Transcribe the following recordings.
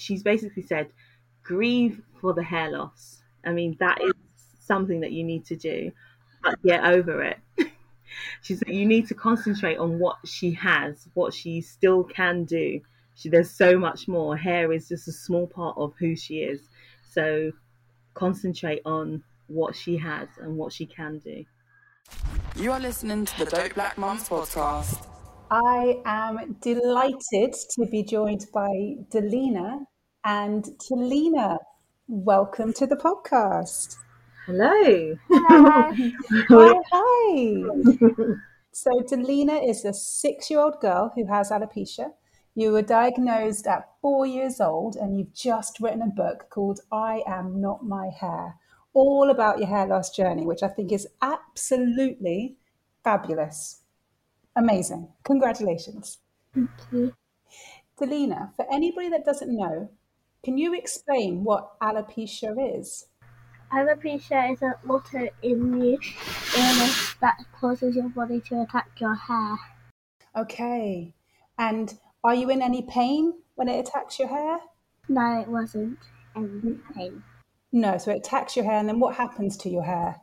She's basically said, grieve for the hair loss. I mean, that is something that you need to do, but get over it. she said you need to concentrate on what she has, what she still can do. She, there's so much more. Hair is just a small part of who she is. So concentrate on what she has and what she can do. You are listening to the Dope Black Mums podcast. I am delighted to be joined by Delina and Talina. Welcome to the podcast. Hello. Hi, hi. so, Delina is a six year old girl who has alopecia. You were diagnosed at four years old, and you've just written a book called I Am Not My Hair, all about your hair loss journey, which I think is absolutely fabulous. Amazing. Congratulations. Thank you. Delina, for anybody that doesn't know, can you explain what alopecia is? Alopecia is an autoimmune illness that causes your body to attack your hair. Okay. And are you in any pain when it attacks your hair? No, it wasn't any pain. No, so it attacks your hair, and then what happens to your hair?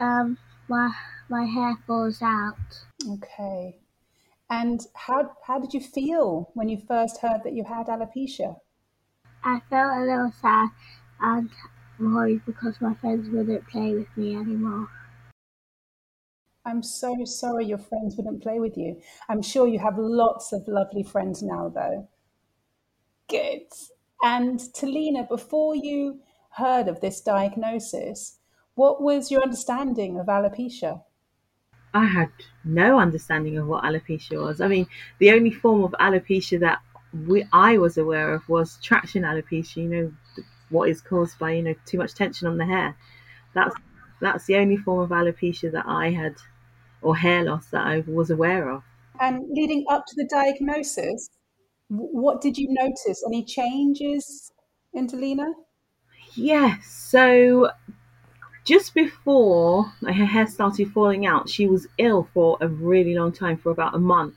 Um, my my hair falls out. Okay. And how how did you feel when you first heard that you had alopecia? I felt a little sad and worried because my friends wouldn't play with me anymore. I'm so sorry your friends wouldn't play with you. I'm sure you have lots of lovely friends now, though. Good. And Talina, before you heard of this diagnosis, what was your understanding of alopecia? I had no understanding of what alopecia was. I mean, the only form of alopecia that we, I was aware of was traction alopecia. You know, what is caused by you know too much tension on the hair. That's that's the only form of alopecia that I had, or hair loss that I was aware of. And leading up to the diagnosis, what did you notice? Any changes in Delina? Yes. So just before her hair started falling out, she was ill for a really long time, for about a month.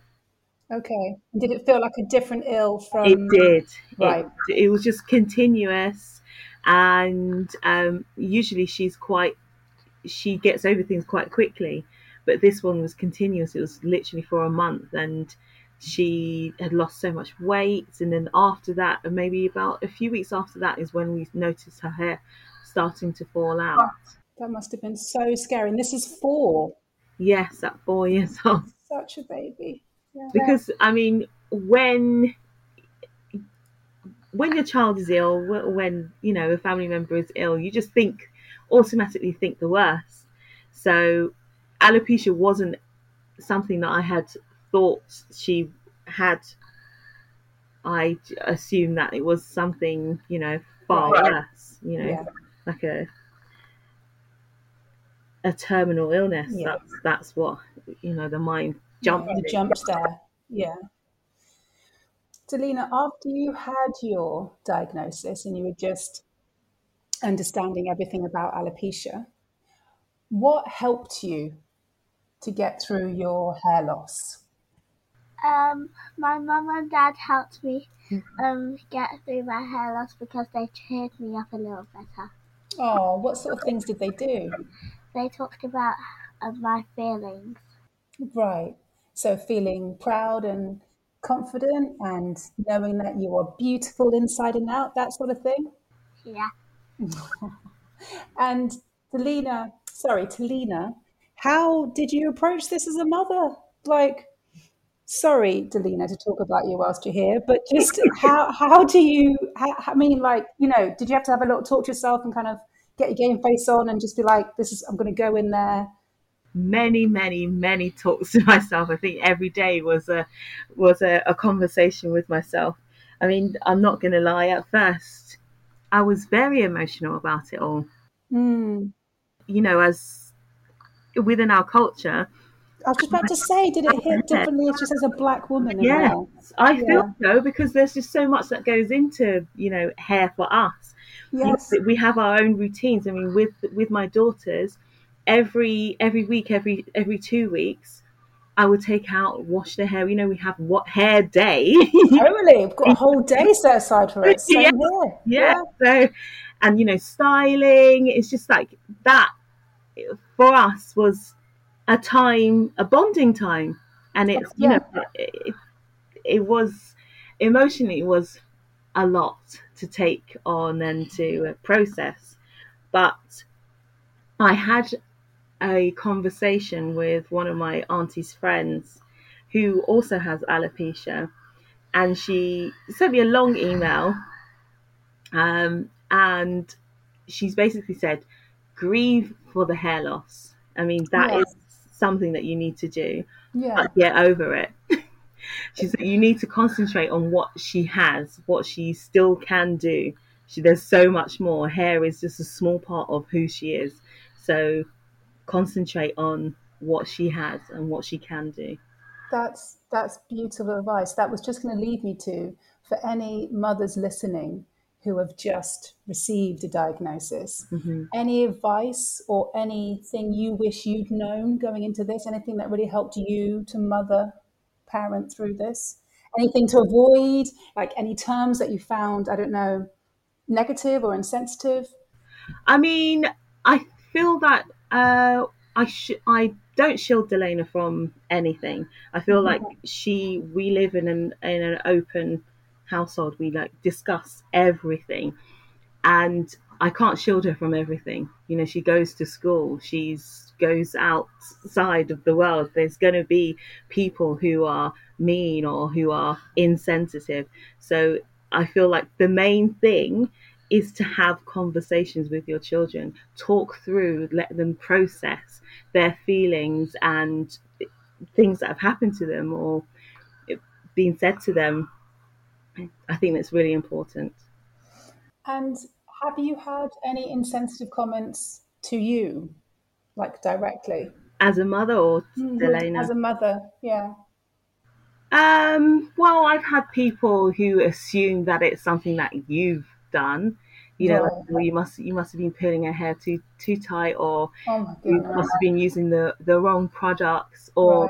Okay. Did it feel like a different ill from? It did. Right. It, it was just continuous, and um, usually she's quite. She gets over things quite quickly, but this one was continuous. It was literally for a month, and she had lost so much weight. And then after that, and maybe about a few weeks after that, is when we noticed her hair starting to fall out. That must have been so scary. And this is four. Yes, at four years old. Such a baby. Yeah. Because I mean, when when your child is ill, when you know a family member is ill, you just think automatically think the worst. So alopecia wasn't something that I had thought she had. I assumed that it was something you know far Right. worse. You know, Yeah. like a a terminal illness. Yeah. That's that's what you know. The mind jumped. You jumped there. Yeah. Delina, after you had your diagnosis and you were just understanding everything about alopecia, what helped you to get through your hair loss? Um, my mum and dad helped me um get through my hair loss because they cheered me up a little better. Oh, what sort of things did they do? They talked about uh, my feelings. Right. So feeling proud and confident and knowing that you are beautiful inside and out, that sort of thing. Yeah. And Talina, sorry, Talina, how did you approach this as a mother? Like, sorry, Delina, to talk about you whilst you're here, but just how how do you? How, I mean, like, you know, did you have to have a little talk to yourself and kind of get your game face on and just be like, this is I'm going to go in there many, many, many talks to myself. I think every day was a was a, a conversation with myself. I mean, I'm not going to lie. At first, I was very emotional about it all. Mm. You know, as within our culture, I was just about to say, did it hit differently just as a black woman? Yes, well? I Yeah. feel so because there's just so much that goes into you know hair for us. Yes. we have our own routines. I mean, with with my daughters, every every week, every every two weeks, I would take out, wash the hair. You know, we have what hair day. Totally. We've got a whole day set aside for it. Yeah. here. yeah. So, and you know, styling. It's just like that for us was a time, a bonding time, and it's you know, it, it was emotionally it was a lot to take on and to process, but I had a conversation with one of my auntie's friends who also has alopecia and she sent me a long email um, and she's basically said grieve for the hair loss. I mean that is Yes. something that you need to do. Yeah. but get over it. She said you need to concentrate on what she has what she still can do. She, there's so much more. Hair is just a small part of who she is. So concentrate on what she has and what she can do That's that's beautiful advice. That was just going to lead me to for any mothers listening who have just received a diagnosis. Mm-hmm. Any advice or anything you wish you'd known going into this? Anything that really helped you to mother parent through this? Anything to avoid? Like any terms that you found? I don't know, negative or insensitive? I mean, I feel that uh, I sh- I don't shield Delana from anything. I feel like she we live in an in an open household. We like discuss everything, and I can't shield her from everything. You know, she goes to school. She's goes outside of the world. There's going to be people who are mean or who are insensitive. So I feel like the main thing is to have conversations with your children, talk through, let them process their feelings and things that have happened to them or being said to them. I think that's really important. And have you had any insensitive comments to you, like directly? As a mother or Delana? As a mother, yeah. Um, well, I've had people who assume that it's something that you've done. You know, Right. well, you must you must have been pulling her hair too too tight, or Oh you must have been using the the wrong products, or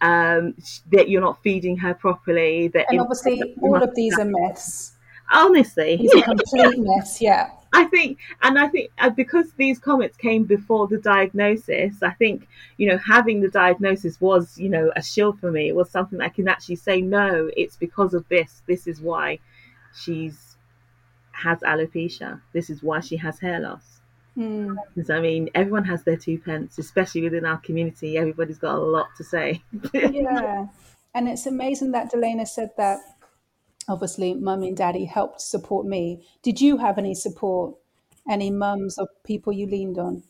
um, that you're not feeding her properly. That And obviously, all of these are myths. honestly, These are complete myths, yeah. I think, and I think uh, because these comments came before the diagnosis, I think, you know, having the diagnosis was, you know, a shield for me. It was something I can actually say, no, it's because of this. This is why she's has alopecia. This is why she has hair loss. Hmm. Because I mean, everyone has their two pence, especially within our community. Everybody's got a lot to say. Yeah. And it's amazing that Delana said that obviously mummy and daddy helped support me. Did you have any support? Any mums or people you leaned on?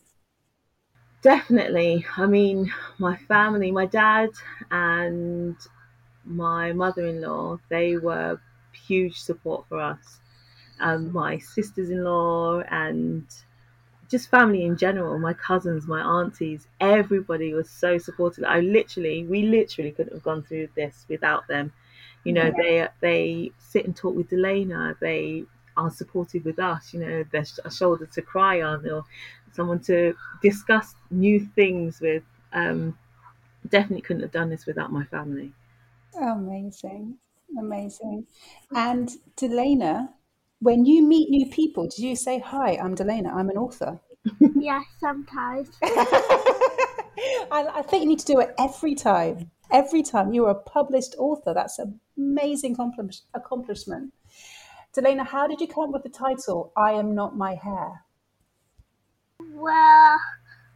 Definitely. I mean, my family, my dad and my mother in law, they were huge support for us. Um, my sisters in law and just family in general, my cousins, my aunties, everybody was so supportive. I literally, we literally couldn't have gone through this without them. You know, they they sit and talk with Delana. They are supportive with us. You know, they're a shoulder to cry on, or someone to discuss new things with. Um, definitely couldn't have done this without my family. Amazing. Amazing. And Delana, when you meet new people, do you say, Hi, I'm Delana, I'm an author? Yes, sometimes. I, I think you need to do it every time. Every time you're a published author. That's an amazing accomplish- accomplishment. Delana, how did you come up with the title, I Am Not My Hair? Well,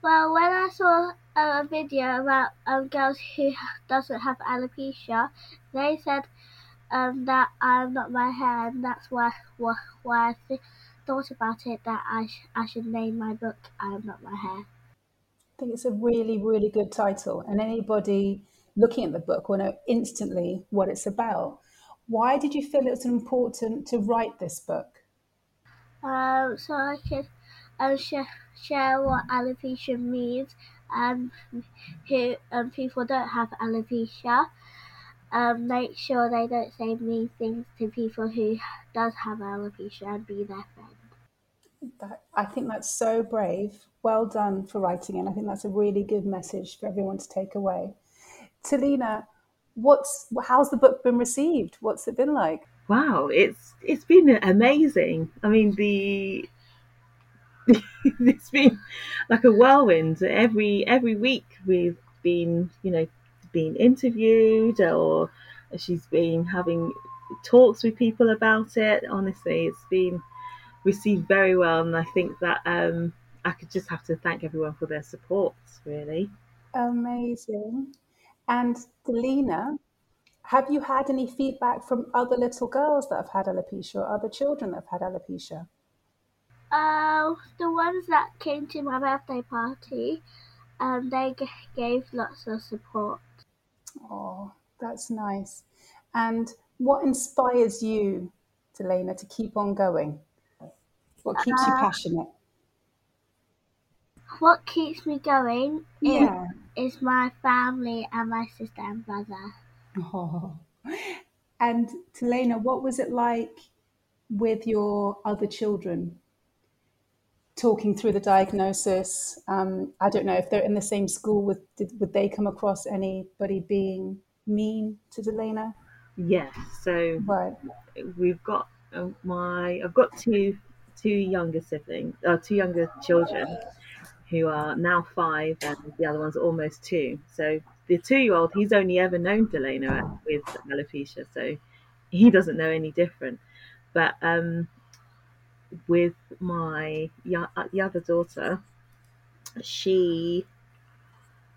well, when I saw a video about um, girls who doesn't have alopecia, they said um, that I'm not my hair, and that's why why, why I th- thought about it that I sh- I should name my book I am not my hair. I think it's a really, really good title. And anybody looking at the book will know instantly what it's about. Why did you feel it was important to write this book? Um, so I can um, share, share what alopecia means and who um, people don't have alopecia. Um, make sure they don't say mean things to people who does have alopecia and be their friend. That, I think that's so brave. Well done for writing it. I think that's a really good message for everyone to take away. Talina, what's how's the book been received? What's it been like? Wow, it's it's been amazing. I mean, the it's been like a whirlwind. Every every week we've been, you know, being interviewed or she's been having talks with people about it. Honestly, it's been received very well, and I think that um, I could just have to thank everyone for their support. Really amazing. And Delina, have you had any feedback from other little girls that have had alopecia or other children that have had alopecia? Uh, the ones that came to my birthday party, um, they g- gave lots of support. Oh, that's nice. And what inspires you, Delana, to keep on going? What keeps you Uh, passionate? What keeps me going is, Yeah. is my family and my sister and brother. Oh. And Telena, what was it like with your other children? Talking through the diagnosis. Um, I don't know if they're in the same school. With did, would they come across anybody being mean to Delena? yes. So Right. we've got uh, my I've got two two younger siblings, uh, two younger children who are now five, and the other one's almost two. So the two-year-old, he's only ever known Delana with alopecia, so he doesn't know any different. But um, with my yo- uh, the other daughter, she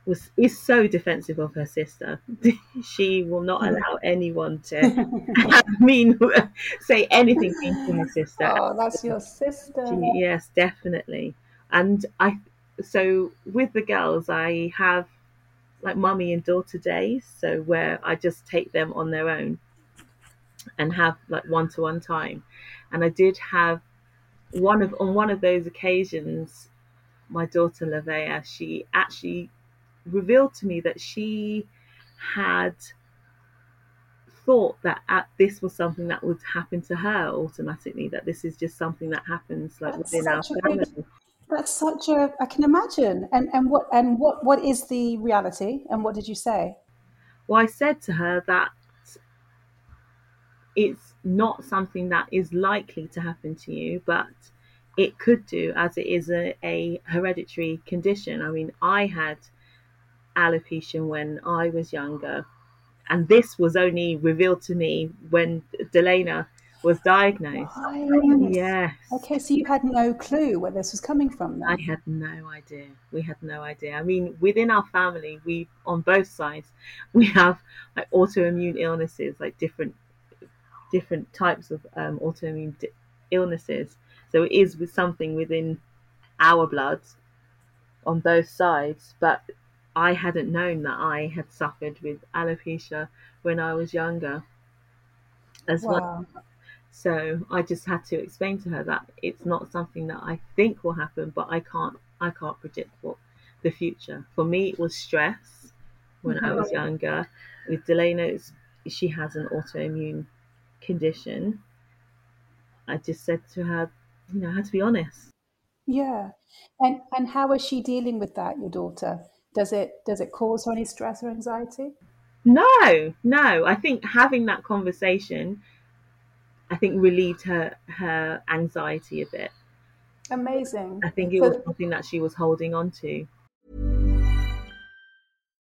was is so defensive of her sister. she will not allow anyone to mean say anything mean to her sister. Oh, that's your sister. She- yes, definitely. And I, so with the girls, I have like mummy and daughter days, so where I just take them on their own and have like one to one time. And I did have one of on one of those occasions, my daughter Lavea, she actually revealed to me that she had thought that at, this was something that would happen to her automatically that this is just something that happens like That's within our family big- That's such a. I can imagine. And and what and what what is the reality? And what did you say? well i said to her that it's not something that is likely to happen to you but it could do as it is a, a hereditary condition i mean i had alopecia when i was younger and this was only revealed to me when delana was diagnosed Right. yes Okay, so you had no clue where this was coming from then. I had no idea. We had no idea. I mean, within our family, we on both sides, we have like autoimmune illnesses, like different different types of um, autoimmune di- illnesses. So it is with something within our blood on both sides. But I hadn't known that I had suffered with alopecia when I was younger as well. So I just had to explain to her that it's not something that I think will happen, but I can't I can't predict what the future. For me, it was stress when I was younger. With Delana, she has an autoimmune condition. I just said to her, you know, I had to be honest. Yeah. And and how is she dealing with that, your daughter? Does it does it cause her any stress or anxiety? No, no. I think having that conversation, I think relieved her her anxiety a bit. Amazing. I think it So- was something that she was holding on to.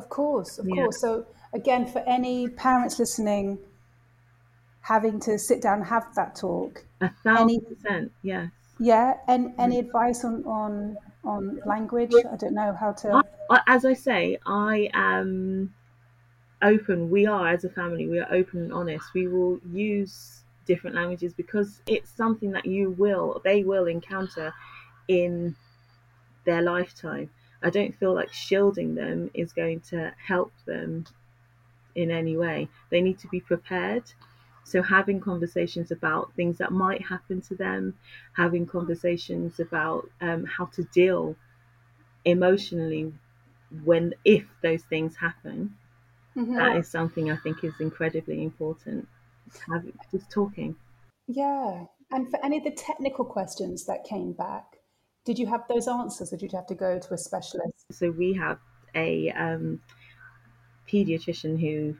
Of course, of Yeah. course. So again, for any parents listening, having to sit down and have that talk, A thousand Any- percent, yes. yeah. And any advice on on on language? I don't know how to. I- as I say, I am open. We are, as a family, we are open and honest. We will use different languages because it's something that you will, they will encounter in their lifetime. I don't feel like shielding them is going to help them in any way. They need to be prepared. So, having conversations about things that might happen to them, having conversations about um, how to deal emotionally when if those things happen Mhm. that is something i think is incredibly important have just talking Yeah. And for any of the technical questions that came back, did you have those answers or did you have to go to a specialist? so we have a um, pediatrician who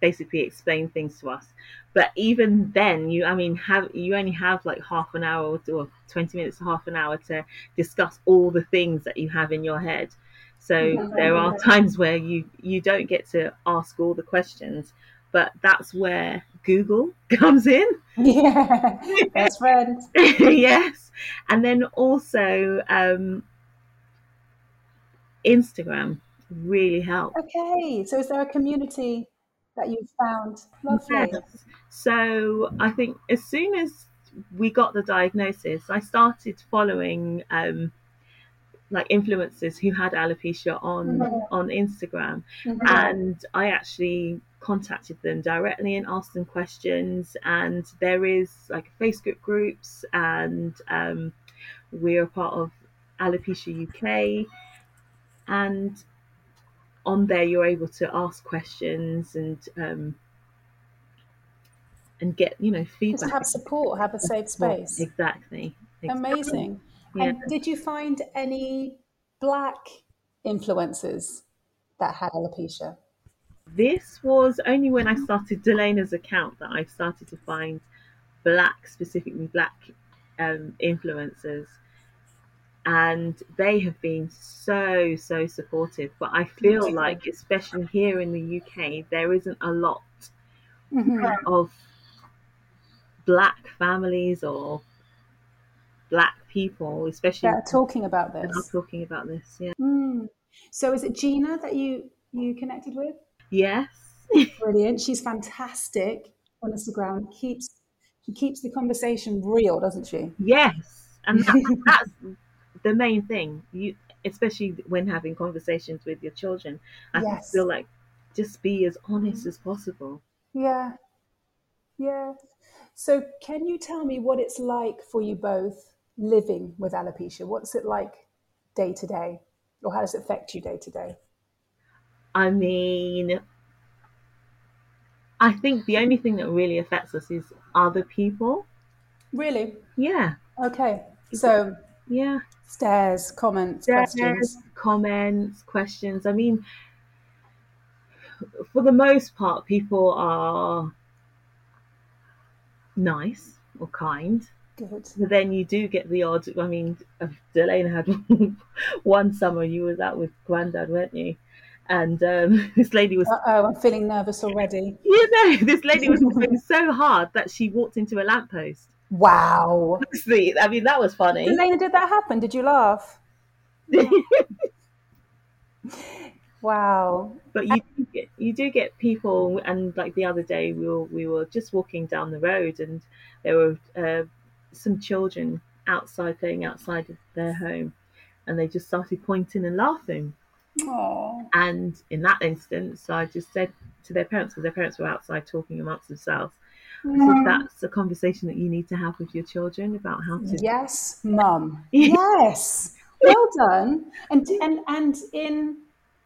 basically explained things to us. But even then you i mean have you only have like half an hour or 20 minutes half an hour to discuss all the things that you have in your head. So there are times where you you don't get to ask all the questions but that's where google comes in Yeah. Best friend. yes and then also um instagram really helps Okay. So is there a community that you've found lovely? Yes. So I think as soon as we got the diagnosis, I started following um, like influencers who had alopecia on on Instagram, and I actually contacted them directly and asked them questions. And there is like Facebook groups, and um, we're a part of Alopecia UK, and on there you're able to ask questions and um, and get you know Just feedback. have support, have a safe space. Exactly. exactly. Amazing. Yeah. And did you find any black influencers that had alopecia? This was only when I started Delana's account that I started to find black, specifically black um, influencers. And they have been so, so supportive. But I feel like, especially here in the UK, there isn't a lot of black families or black people, especially That are talking about are this. talking about this. Yeah. Mm. So is it Gina that you you connected with? Yes. Brilliant. She's fantastic on Instagram. Keeps she keeps the conversation real, doesn't she? Yes, and that, that's the main thing. You, especially when having conversations with your children, I Yes. feel like just be as honest as possible. Yeah. Yeah. So can you tell me what it's like for you both living with alopecia? What's it like day to day? Or how does it affect you day to day? I mean, I think the only thing that really affects us is other people. Really? Yeah, Okay. So yeah. stares, comments, There's questions. comments, questions. I mean, for the most part, people are nice or kind. Good. But then you do get the odd. I mean, Delane had one summer you was out with Grandad, weren't you? And um, this lady was, oh, I'm feeling nervous already. you know, this lady was moving so hard that she walked into a lamppost. Wow. See, I mean, that was funny. Elena, did that happen? Did you laugh? wow. But you do get, you do get people, and like the other day, we were we were just walking down the road, and there were uh, some children outside playing outside of their home, and they just started pointing and laughing. Oh. And in that instance, I just said to their parents, because their parents were outside talking amongst themselves, I said, mm. that's a conversation that you need to have with your children about how to. Yes, mum. Yes. Well done. And and and in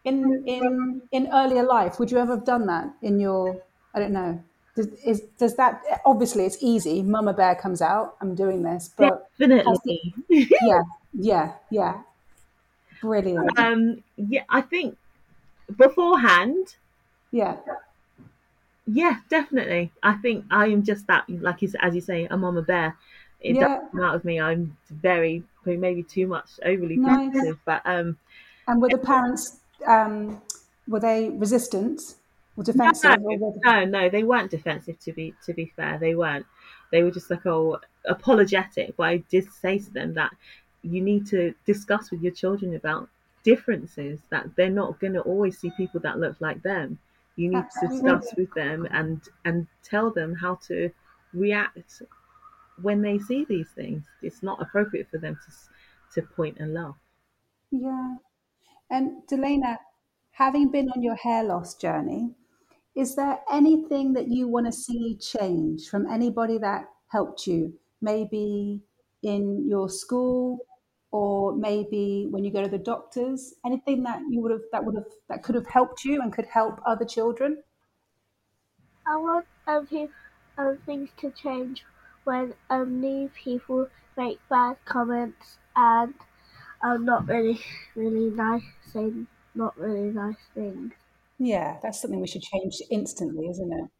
in in in earlier life, would you ever have done that in your? I don't know. Does, is, does that obviously it's easy? Mama bear comes out. I'm doing this, but Definitely. yeah, yeah, yeah. Brilliant. um, yeah, I think beforehand, Yeah, yeah, definitely. I think I am just that, like you, as you say, a mama bear. It Yeah. does come out of me. I'm very, maybe too much, overly Nice. protective, but um, and were the parents um, were they resistant or defensive? No, or no, no, they weren't defensive. To be to be fair, they weren't. They were just like oh apologetic. But I did say to them that you need to discuss with your children about differences. That they're not going to always see people that look like them. You need to discuss with them and and tell them how to react when they see these things. It's not appropriate for them to to point and laugh. Yeah. And Delena, having been on your hair loss journey, is there anything that you want to see change from anybody that helped you? Maybe in your school or maybe when you go to the doctors? Anything that you would have that would have that could have helped you and could help other children? I want um, peop um, things to change when um, new people make bad comments and um, not really, really nice, say not really nice things. Yeah, that's something we should change instantly, isn't it?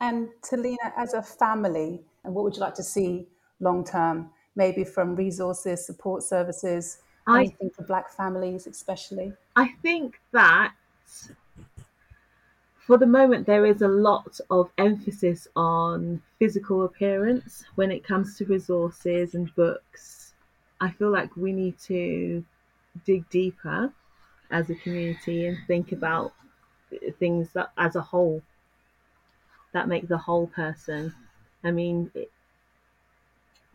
And Talina, as a family, and what would you like to see long term? Maybe from resources, support services, I- think for Black families, especially. I think that for the moment there is a lot of emphasis on physical appearance when it comes to resources and books. I feel like we need to dig deeper as a community and think about things that as a whole that make the whole person. I mean, it,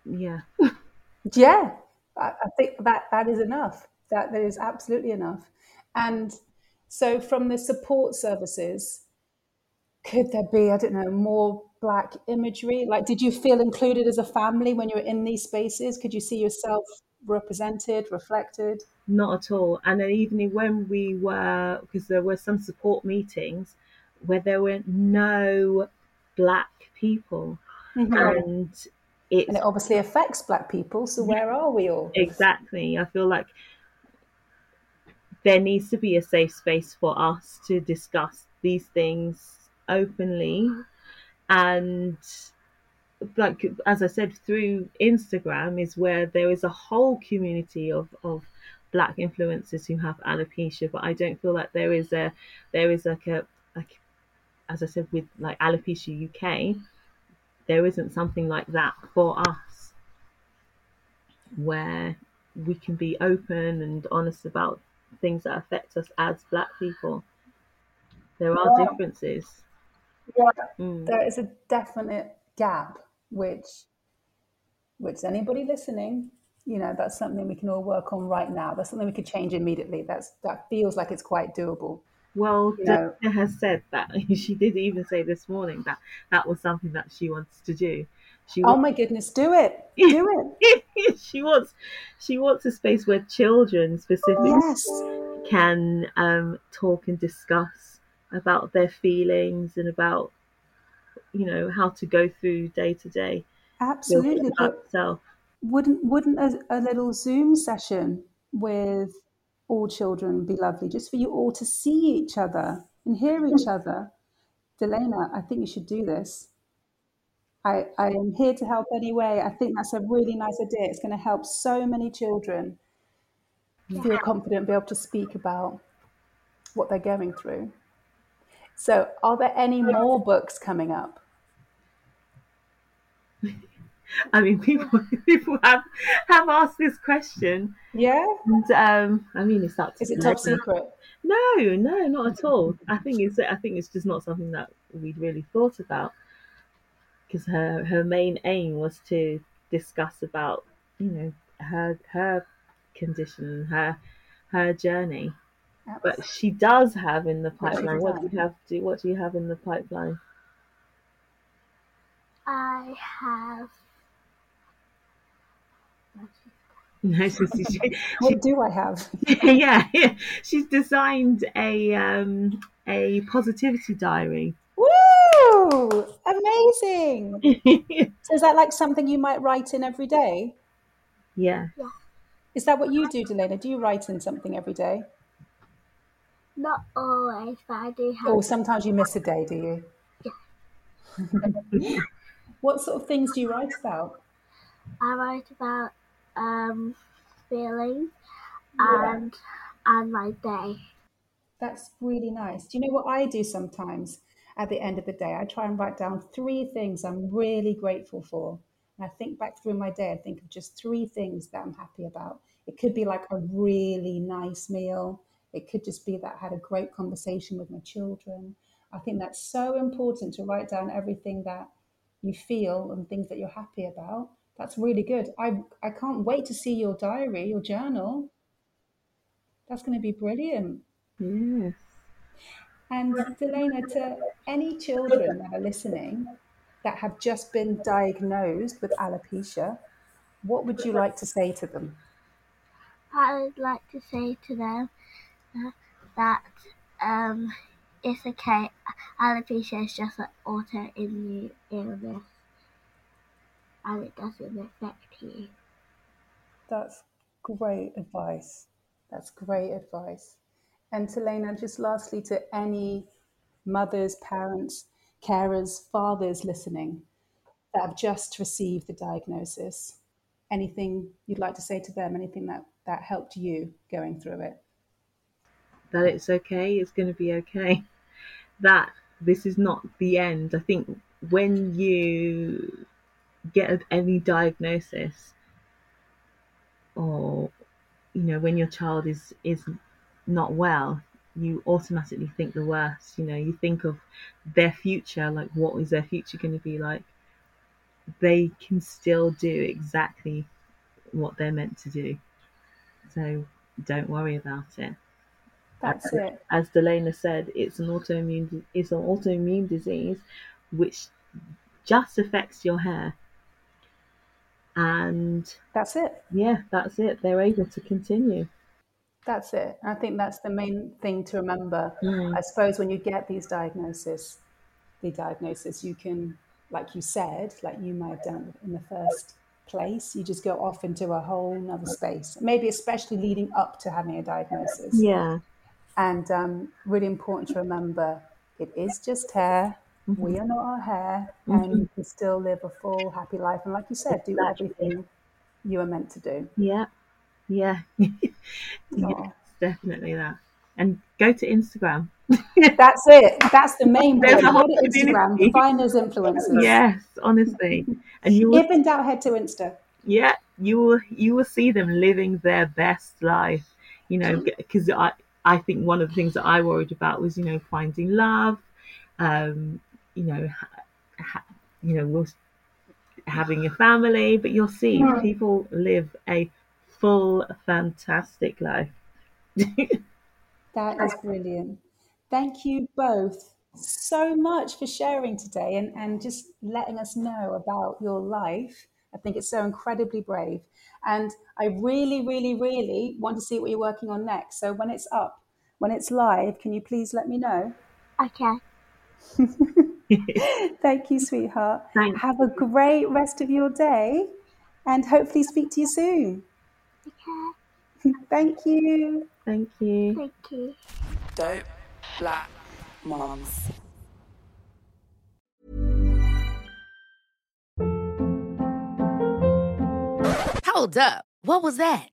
yeah. Yeah, I, I think that that is enough. That that is absolutely enough. And so, from the support services, could there be, I don't know, more Black imagery? Like, did you feel included as a family when you were in these spaces? Could you see yourself represented, reflected? Not at all. And then even when we were, because there were some support meetings where there were no black people, Mhm. and it's And it obviously affects Black people. So, where are we all? exactly. I feel like there needs to be a safe space for us to discuss these things openly, and like as I said, through Instagram is where there is a whole community of of black influencers who have alopecia, but I don't feel like there is a there is like a like as I said with like alopecia UK, there isn't something like that for us where we can be open and honest about things that affect us as black people. There are Yeah. differences. Yeah. Mm. There is a definite gap, which, which anybody listening, you know, that's something we can all work on right now. That's something we could change immediately. That's that feels like it's quite doable. Well. Dana has said that she did even say this morning that that was something that she wants to do. She Oh my goodness, do it, do it. she wants she wants a space where children specifically Yes, can um, talk and discuss about their feelings and about you know how to go through day to day absolutely. But self. wouldn't wouldn't a, a little Zoom session with all children be lovely, just for you all to see each other and hear each hmm. other? Delena, I think you should do this. I, I am here to help anyway. I think that's a really nice idea. It's going to help so many children feel confident, be able to speak about what they're going through. So, are there any more books coming up? I mean, people people have have asked this question, Yeah? and um, I mean, it's up to Is it top secret? No, no, not at all. I think it's I think it's just not something that we'd really thought about because her her main aim was to discuss about you know her her condition, her her journey. But she does have in the pipeline. What do you have? Do what do you have in the pipeline? I have. No, she, she, she, What do I have? yeah, yeah, she's designed a um a positivity diary. Woo! Amazing! So is that like something you might write in every day? yeah, Is that what you do, Delena? Do you write in something every day? Not always, but I do have. Or sometimes you miss a day, do you? Yeah. what sort of things do you write about? I write about um feelings and and my day. That's really nice. Do you know what I do sometimes at the end of the day? I try and write down three things I'm really grateful for. And I think back through my day, I think of just three things that I'm happy about. It could be like a really nice meal, it could just be that I had a great conversation with my children. I think that's so important to write down everything that you feel and things that you're happy about. That's really good. I, I can't wait to see your diary, your journal. That's going to be brilliant. yes. And Delena, to any children that are listening that have just been diagnosed with alopecia, what would you like to say to them? I would like to say to them that um, it's okay. Alopecia is just an autoimmune illness, and it doesn't affect you. That's great advice. That's great advice. And Telena, just lastly, to any mothers, parents, carers, fathers listening that have just received the diagnosis, anything you'd like to say to them? Anything that, that helped you going through it? that it's okay, it's going to be okay. That this is not the end. I think when you get any diagnosis, or you know, when your child is is not well, you automatically think the worst. You know, you think of their future, like what is their future going to be like. They can still do exactly what they're meant to do. So don't worry about it That's it. as delana said, it's an autoimmune it's an autoimmune disease which just affects your hair. And That's it. yeah, that's it. They're able to continue. That's it. I think that's the main thing to remember. Mm. I suppose when you get these diagnoses, the diagnosis, you can, like you said, like you might have done in the first place, you just go off into a whole nother space. Maybe especially leading up to having a diagnosis. Yeah. And um, really important to remember, it is just hair. Mm-hmm. We are not our hair, and mm-hmm. you can still live a full, happy life. And like you said, do Exactly. everything you are meant to do. Yeah. Yeah. Yes, definitely that. And go to Instagram. That's it. That's the main point. Go to Instagram, find those influencers. Yes, honestly. And you will If in doubt, head to Insta. yeah you will you will see them living their best life you know mm-hmm. because i i think one of the things that i worried about was you know finding love um you know ha, ha, you know was having a family but you'll see people live a full fantastic life That is brilliant. Thank you both so much for sharing today and, and just letting us know about your life. I think it's so incredibly brave. And I really, really, really want to see what you're working on next. So when it's up, when it's live, can you please let me know? Okay. Thank you, sweetheart. Thank Have a great rest of your day and hopefully speak to you soon. Okay. Thank you. thank you Thank you. Dope Black Mums. Hold up. What was that?